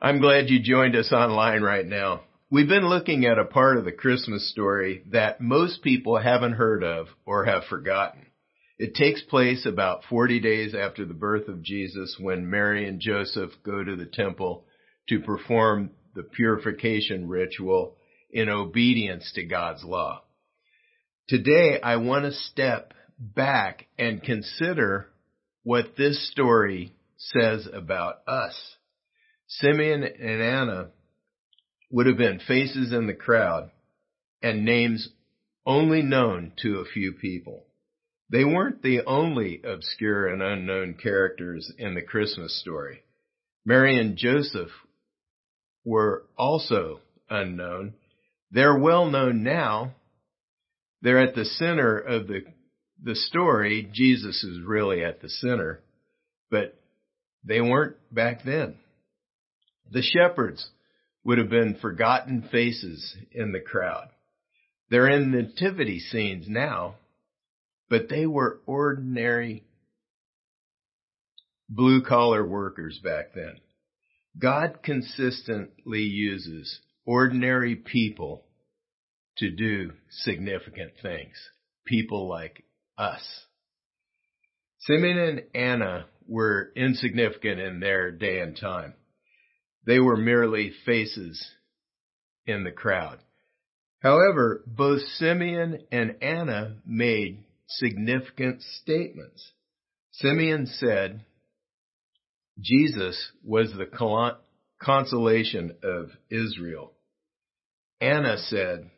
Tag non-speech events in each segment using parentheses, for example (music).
I'm glad you joined us online right now. We've been looking at a part of the Christmas story that most people haven't heard of or have forgotten. It takes place about 40 days after the birth of Jesus when Mary and Joseph go to the temple to perform the purification ritual in obedience to God's law. Today, I want to step back and consider what this story says about us. Simeon and Anna would have been faces in the crowd and names only known to a few people. They weren't the only obscure and unknown characters in the Christmas story. Mary and Joseph were also unknown. They're well known now. They're at the center of the, the story. Jesus is really at the center, but they weren't back then. The shepherds would have been forgotten faces in the crowd. They're in nativity scenes now, but they were ordinary blue collar workers back then. God consistently uses ordinary people to do significant things. People like us. Simeon and Anna were insignificant in their day and time. They were merely faces in the crowd. However, both Simeon and Anna made significant statements. Simeon said, Jesus was the consolation of Israel. Anna said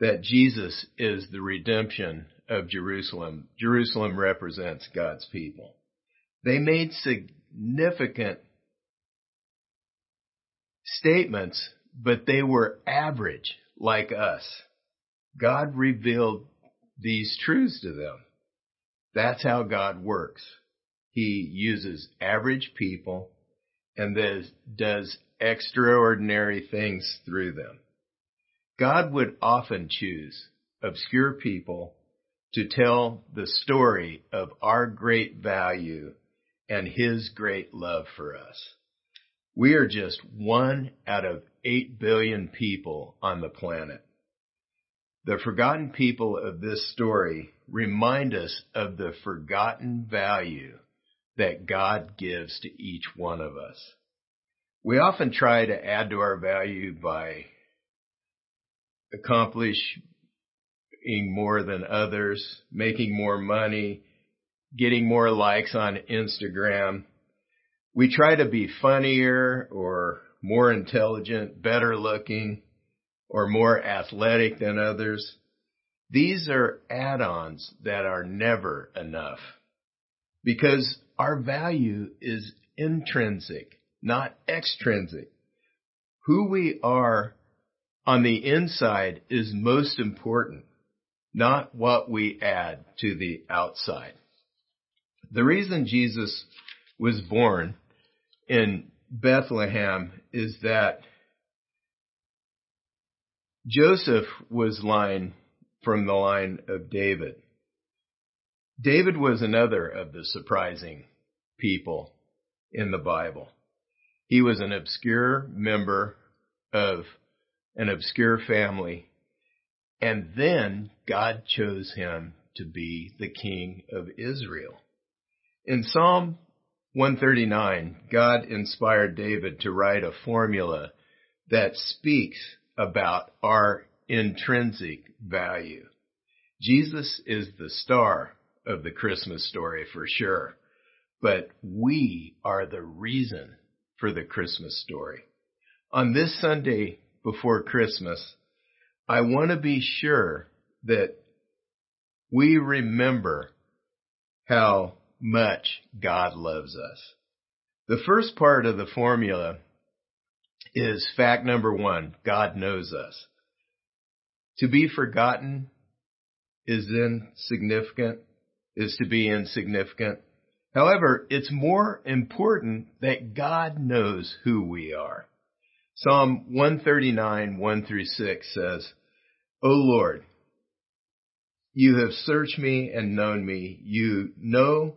that Jesus is the redemption of Jerusalem. Jerusalem represents God's people. They made significant statements, but they were average like us. God revealed these truths to them. That's how God works. He uses average people and does, extraordinary things through them. God would often choose obscure people to tell the story of our great value and His great love for us. We are just one out of eight billion people on the planet. The forgotten people of this story remind us of the forgotten value that God gives to each one of us. We often try to add to our value by accomplishing more than others, making more money, getting more likes on Instagram. We try to be funnier or more intelligent, better looking, or more athletic than others. These are add-ons that are never enough because our value is intrinsic, not extrinsic. Who we are on the inside is most important, not what we add to the outside. The reason Jesus was born in Bethlehem is that Joseph was line from the line of David. David was another of the surprising people in the Bible. He was an obscure member of an obscure family, and then God chose him to be the king of Israel. In Psalm 139, God inspired David to write a formula that speaks about our intrinsic value. Jesus is the star of the Christmas story for sure, but we are the reason for the Christmas story. On this Sunday before Christmas, I want to be sure that we remember how much God loves us. The first part of the formula is fact number one. God knows us. To be forgotten is insignificant, is to be insignificant. However, it's more important that God knows who we are. Psalm 139, 1 through 6 says, O Lord, you have searched me and known me. You know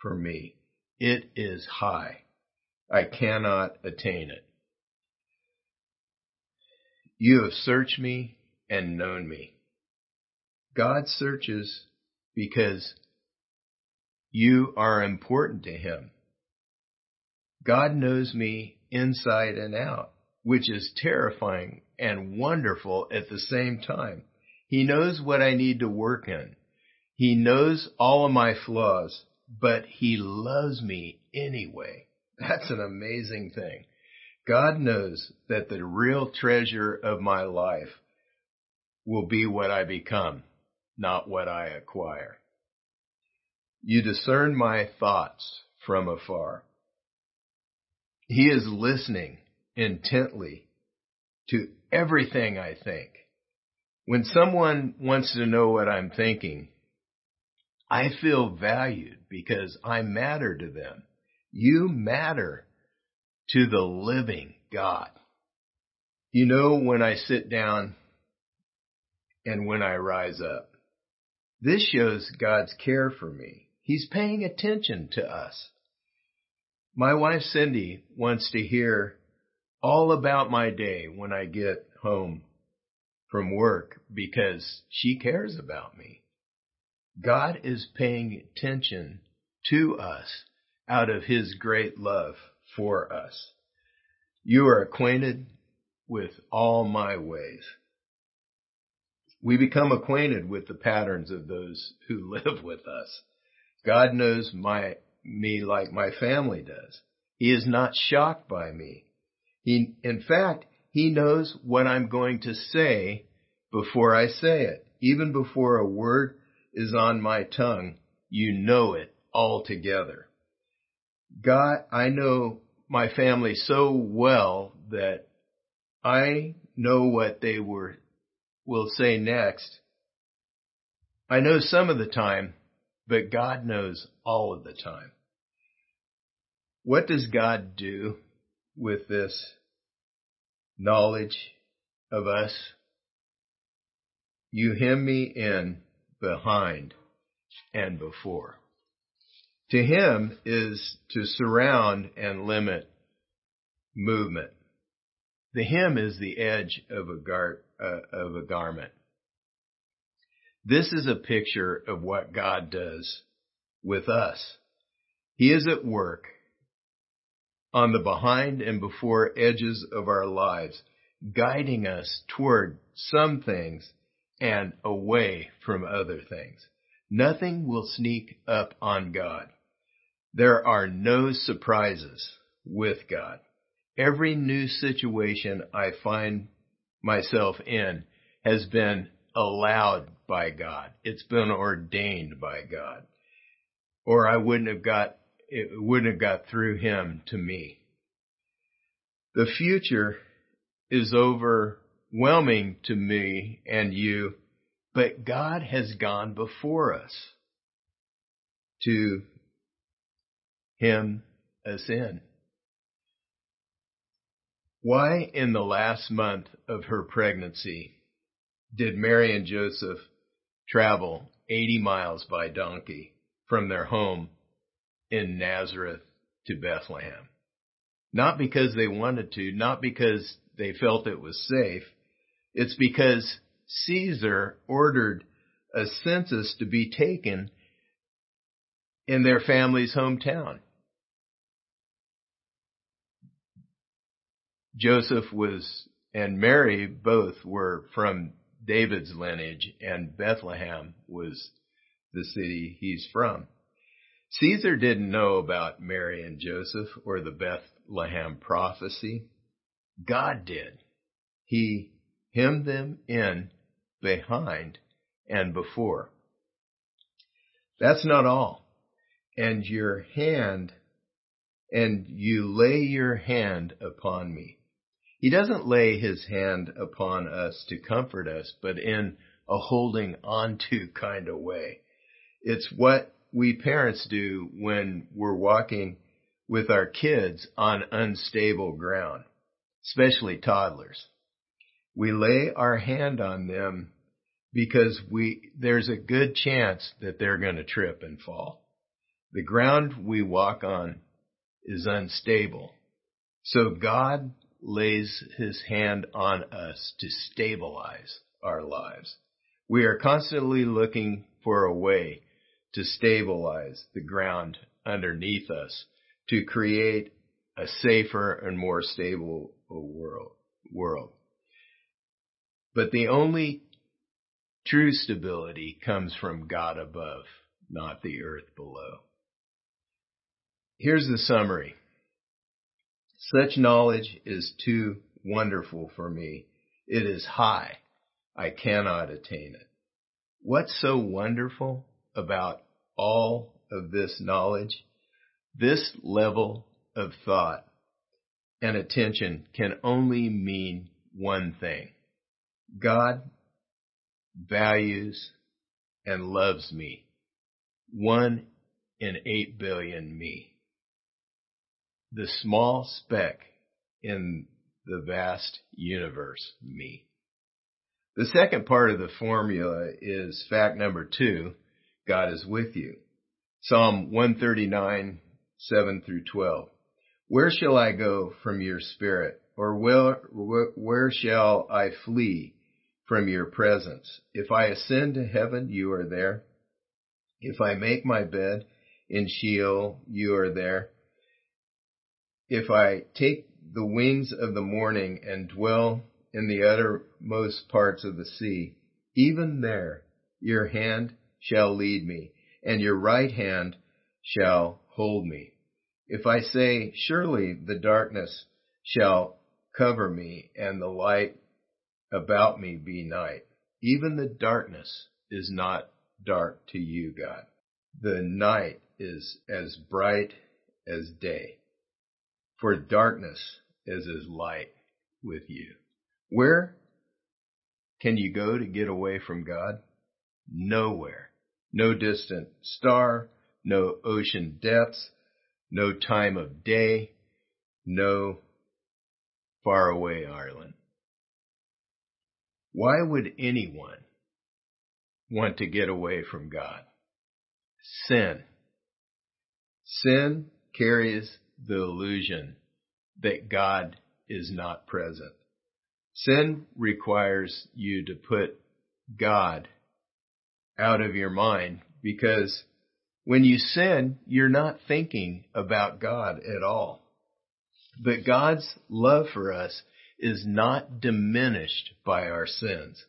for me. It is high. I cannot attain it. You have searched me and known me. God searches because you are important to him. God knows me inside and out, which is terrifying and wonderful at the same time. He knows what I need to work in. He knows all of my flaws, but he loves me anyway. (laughs) That's an amazing thing. God knows that the real treasure of my life will be what I become, not what I acquire. You discern my thoughts from afar. He is listening intently to everything I think. When someone wants to know what I'm thinking, I feel valued because I matter to them. You matter to the living God. You know when I sit down and when I rise up. This shows God's care for me. He's paying attention to us. My wife Cindy wants to hear all about my day when I get home from work because she cares about me. God is paying attention to us out of his great love for us. You are acquainted with all my ways. We become acquainted with the patterns of those who (laughs) live with us. God knows my, me like my family does. He is not shocked by me. He, in fact, he knows what I'm going to say before I say it. Even before a word is on my tongue, you know it altogether. God, I know my family so well that I know what they were will say next. I know some of the time, but God knows all of the time. What does God do with this knowledge of us? You hem me in behind and before. To him is to surround and limit movement. The hem is the edge of a, gar- uh, of a garment. This is a picture of what God does with us. He is at work on the behind and before edges of our lives, guiding us toward some things and away from other things. Nothing will sneak up on God. There are no surprises with God. Every new situation I find myself in has been allowed by God. It's been ordained by God. Or I wouldn't have got, it wouldn't have got through him to me. The future is overwhelming to me and you, but God has gone before us to him us in. Why in the last month of her pregnancy did Mary and Joseph travel 80 miles by donkey from their home in Nazareth to Bethlehem? Not because they wanted to, not because they felt it was safe. It's because Caesar ordered a census to be taken in their family's hometown. Joseph was, and Mary both were from David's lineage, and Bethlehem was the city he's from. Caesar didn't know about Mary and Joseph or the Bethlehem prophecy. God did. He hemmed them in behind and before. That's not all. and your hand, and you lay your hand upon me. He doesn't lay his hand upon us to comfort us, but in a holding onto kind of way. It's what we parents do when we're walking with our kids on unstable ground, especially toddlers. We lay our hand on them because we, there's a good chance that they're going to trip and fall. The ground we walk on is unstable. So God lays his hand on us to stabilize our lives. We are constantly looking for a way to stabilize the ground underneath us to create a safer and more stable world. world. But the only true stability comes from God above, not the earth below. Here's the summary. Such knowledge is too wonderful for me. It is high. I cannot attain it. What's so wonderful about all of this knowledge? This level of thought and attention can only mean one thing. God values and loves me. One in eight billion me. The small speck in the vast universe me. The second part of the formula is fact number two. God is with you. Psalm 139, 7 through 12. Where shall I go from your spirit? Or where, where shall I flee from your presence. If I ascend to heaven, you are there. If I make my bed in Sheol, you are there. If I take the wings of the morning and dwell in the uttermost parts of the sea, even there your hand shall lead me, and your right hand shall hold me. If I say, surely the darkness shall cover me, and the light about me be night. Even the darkness is not dark to you, God. The night is as bright as day. For darkness is as light with you. Where can you go to get away from God? Nowhere. No distant star, no ocean depths, no time of day, no faraway island. Why would anyone want to get away from God? Sin. Sin carries the illusion that God is not present. Sin requires you to put God out of your mind because when you sin, you're not thinking about God at all. But God's love for us is not diminished by our sins.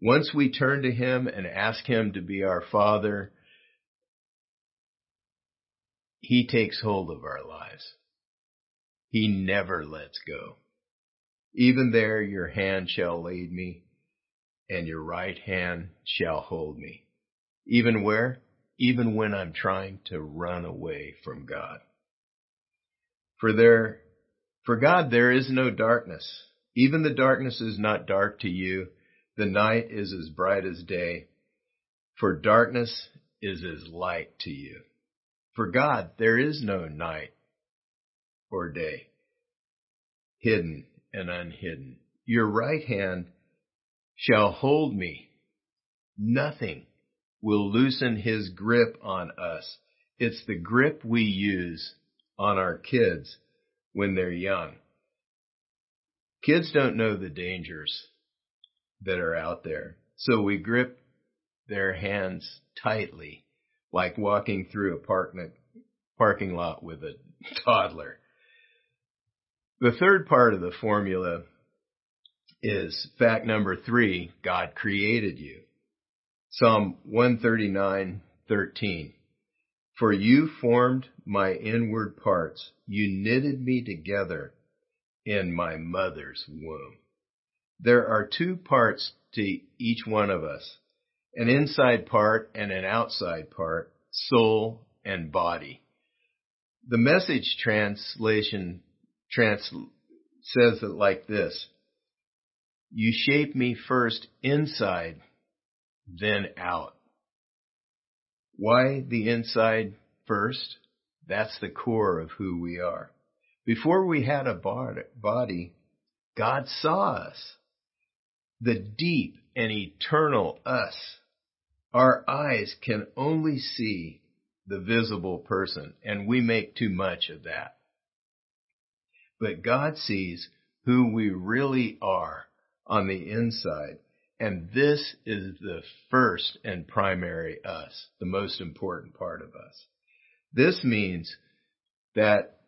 Once we turn to Him and ask Him to be our Father, He takes hold of our lives. He never lets go. Even there your hand shall lead me, and your right hand shall hold me. Even where? Even when I'm trying to run away from God. For there for God there is no darkness. Even the darkness is not dark to you. The night is as bright as day. For darkness is as light to you. For God there is no night or day, hidden and unhidden. Your right hand shall hold me. Nothing will loosen his grip on us. It's the grip we use on our kids when they're young. Kids don't know the dangers that are out there. So we grip their hands tightly, like walking through a park, parking lot with a (laughs) toddler. The third part of the formula is fact number three, God created you. Psalm 139:13. For you formed my inward parts. You knitted me together in my mother's womb. There are two parts to each one of us, an inside part and an outside part, soul and body. The message translation trans, says it like this. You shape me first inside, then out. Why the inside first? That's the core of who we are. Before we had a body, God saw us. The deep and eternal us. Our eyes can only see the visible person, and we make too much of that. But God sees who we really are on the inside, and this is the first and primary us, the most important part of us. This means that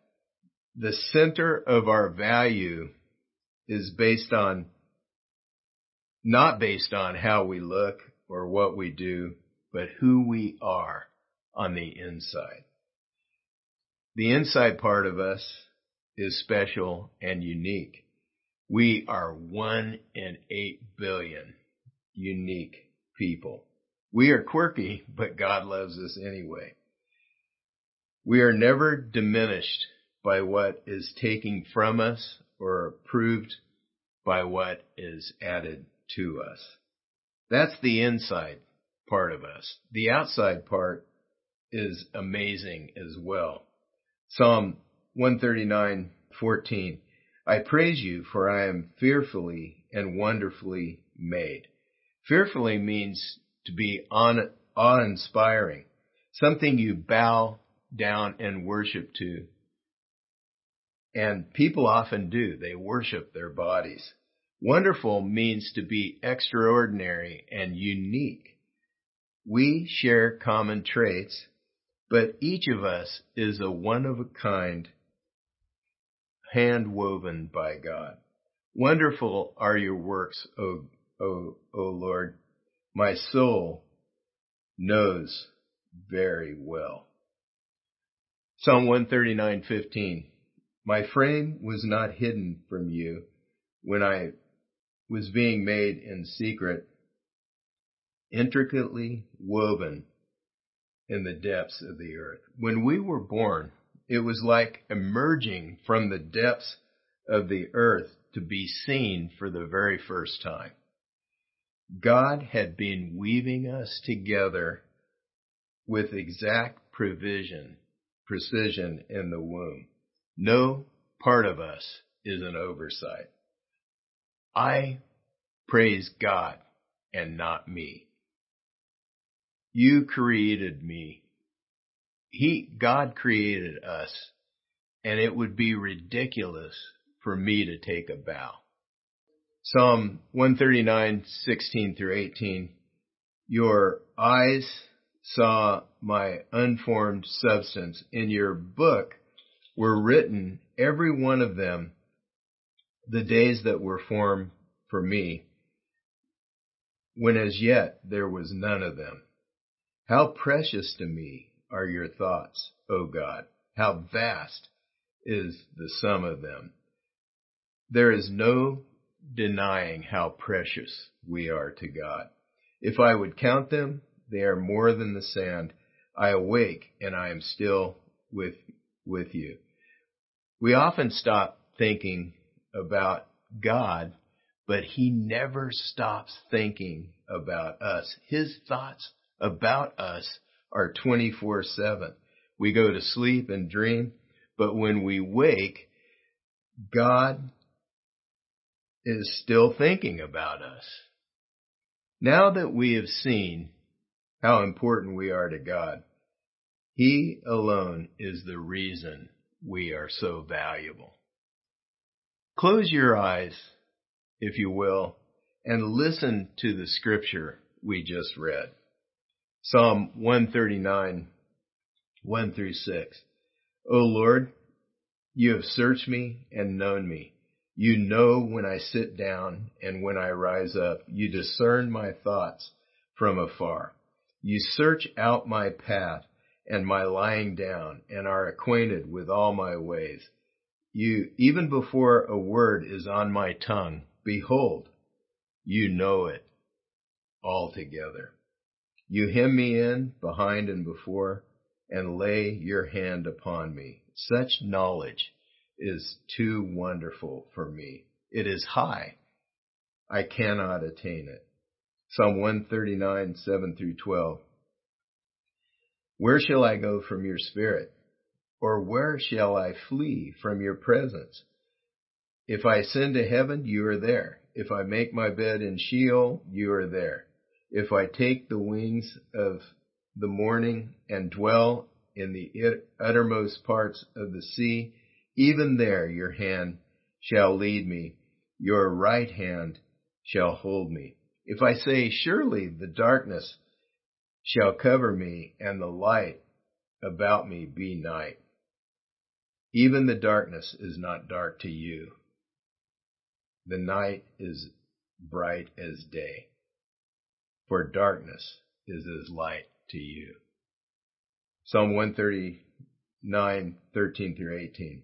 the center of our value is based on, not based on how we look or what we do, but who we are on the inside. The inside part of us is special and unique. We are one in eight billion unique people. We are quirky, but God loves us anyway. We are never diminished by what is taken from us or approved by what is added to us. That's the inside part of us. The outside part is amazing as well. Psalm 139:14 I praise you for I am fearfully and wonderfully made. Fearfully means to be awe-inspiring, something you bow down and worship to. And people often do. They worship their bodies. Wonderful means to be extraordinary and unique. We share common traits, but each of us is a one of a kind, hand woven by God. Wonderful are your works, O, o, o Lord. My soul knows very well. Psalm 139:15 My frame was not hidden from you when I was being made in secret, intricately woven in the depths of the earth. When we were born, it was like emerging from the depths of the earth to be seen for the very first time. God had been weaving us together with exact provision precision in the womb. No part of us is an oversight. I praise God and not me. You created me. He, God created us and it would be ridiculous for me to take a bow. Psalm 139, 16 through 18. Your eyes saw my unformed substance. In your book were written, every one of them, the days that were formed for me, when as yet there was none of them. How precious to me are your thoughts, O God. How vast is the sum of them. There is no denying how precious we are to God. If I would count them, they are more than the sand. I awake and I am still with, with you. We often stop thinking about God, but he never stops thinking about us. His thoughts about us are 24 7. We go to sleep and dream, but when we wake, God is still thinking about us. Now that we have seen how important we are to God. He alone is the reason we are so valuable. Close your eyes, if you will, and listen to the scripture we just read. Psalm 139, 1 through 6. O Lord, you have searched me and known me. You know when I sit down and when I rise up. You discern my thoughts from afar. You search out my path and my lying down and are acquainted with all my ways. You, even before a word is on my tongue, behold, you know it altogether. You hem me in behind and before. and lay your hand upon me. Such knowledge is too wonderful for me. It is high. I cannot attain it. Psalm 139, 7 through 12. Where shall I go from your spirit? Or where shall I flee from your presence? If I ascend to heaven, you are there. If I make my bed in Sheol, you are there. If I take the wings of the morning and dwell in the uttermost parts of the sea, even there your hand shall lead me, your right hand shall hold me. If I say, surely the darkness shall cover me and the light about me be night. Even the darkness is not dark to you. The night is bright as day, for darkness is as light to you. Psalm 139, 13 through 18.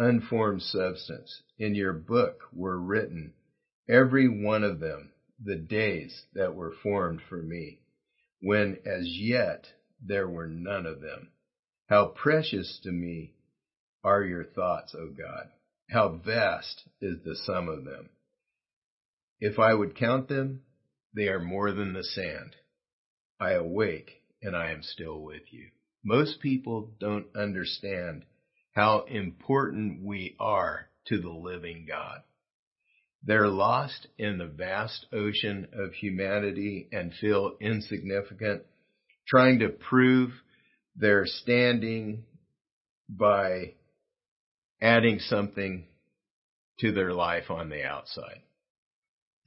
unformed substance. In your book were written, every one of them, the days that were formed for me, when as yet there were none of them. How precious to me are your thoughts, O God. How vast is the sum of them. If I would count them, they are more than the sand. I awake and I am still with you. Most people don't understand how important we are to the living God. They're lost in the vast ocean of humanity and feel insignificant, trying to prove they're standing by adding something to their life on the outside.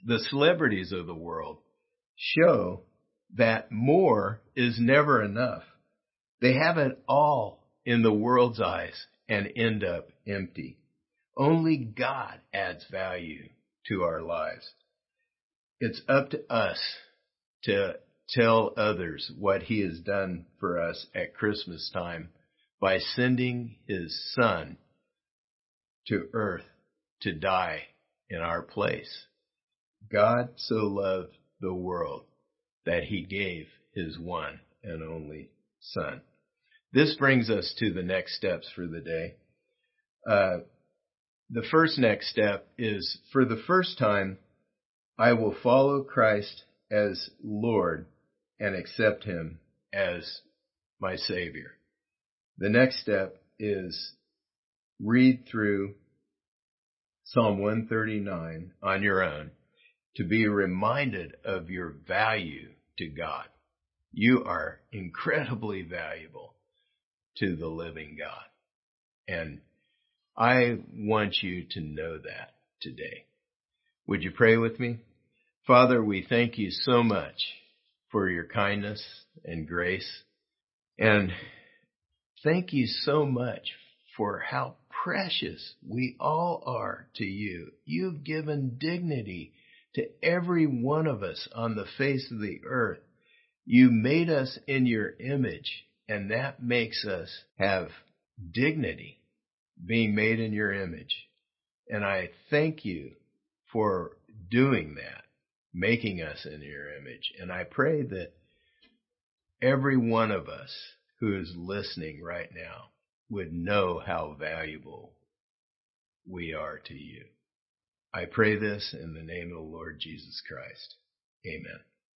The celebrities of the world show that more is never enough. They have it all in the world's eyes and end up empty. Only God adds value to our lives. It's up to us to tell others what he has done for us at Christmas time by sending his son to earth to die in our place. God so loved the world that he gave his one and only son. This brings us to the next steps for the day. Uh, the first next step is for the first time, I will follow Christ as Lord and accept him as my Savior. The next step is read through Psalm 139 on your own to be reminded of your value to God. You are incredibly valuable to the living God. And I want you to know that today. Would you pray with me? Father, we thank you so much for your kindness and grace. And thank you so much for how precious we all are to you. You've given dignity to every one of us on the face of the earth. You made us in your image, and that makes us have dignity being made in your image. And I thank you for doing that, making us in your image. And I pray that every one of us who is listening right now would know how valuable we are to you. I pray this in the name of the Lord Jesus Christ. Amen.